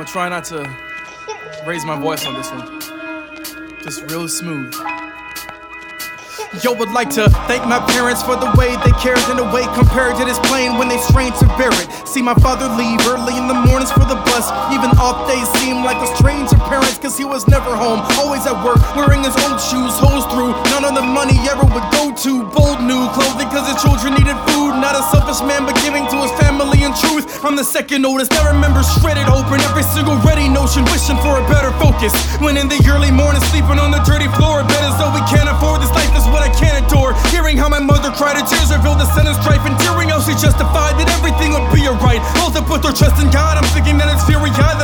gonna try not to raise my voice on this one. Just real smooth. Yo, would like to thank my parents for the way they cared in a way compared to this plane when they strained to bear it. See my father leave early in the mornings for the bus. Even off days seemed like a strange appearance, cause he was never home, always at work, wearing his old shoes, holes through. None of the money ever would go to bold new clothing, cause his children needed food. Not a selfish man, but giving to I'm the second oldest, I remember shredded open every single ready notion, wishing for a better focus. When in the early morning, sleeping on the dirty floor, bed as though we can't afford this life is what I can't adore. Hearing how my mother cried, her tears revealed the and strife, and tearing how she justified that everything would be alright. Both have put their trust in God. I'm thinking that it's fury eyed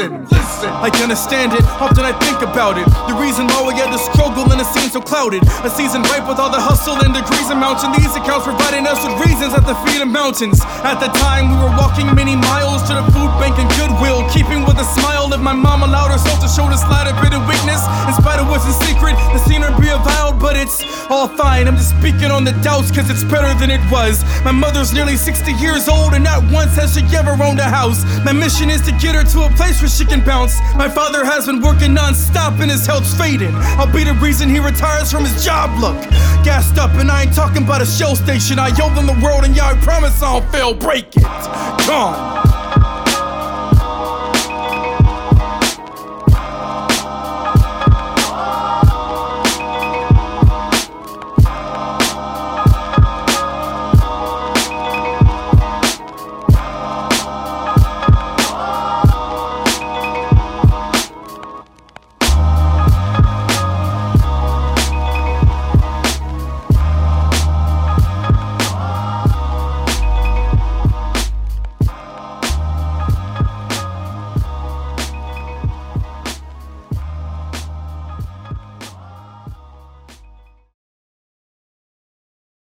Listen, listen, I can understand it. Often I think about it. The reason why we had to struggle in a scene so clouded. A season ripe with all the hustle and degrees amounting. These accounts providing us with reasons at the feet of mountains. At the time, we were walking many miles to the food bank and Goodwill, keeping with a smile. If my mom allowed herself to show the slight bit of weakness, in spite of what's in secret, the scene it's all fine. I'm just speaking on the doubts, cause it's better than it was. My mother's nearly 60 years old, and not once has she ever owned a house. My mission is to get her to a place where she can bounce. My father has been working non-stop and his health's fading. I'll be the reason he retires from his job, look. Gassed up, and I ain't talking about a shell station. I owe them the world, and I promise I'll fail. Break it. Gone.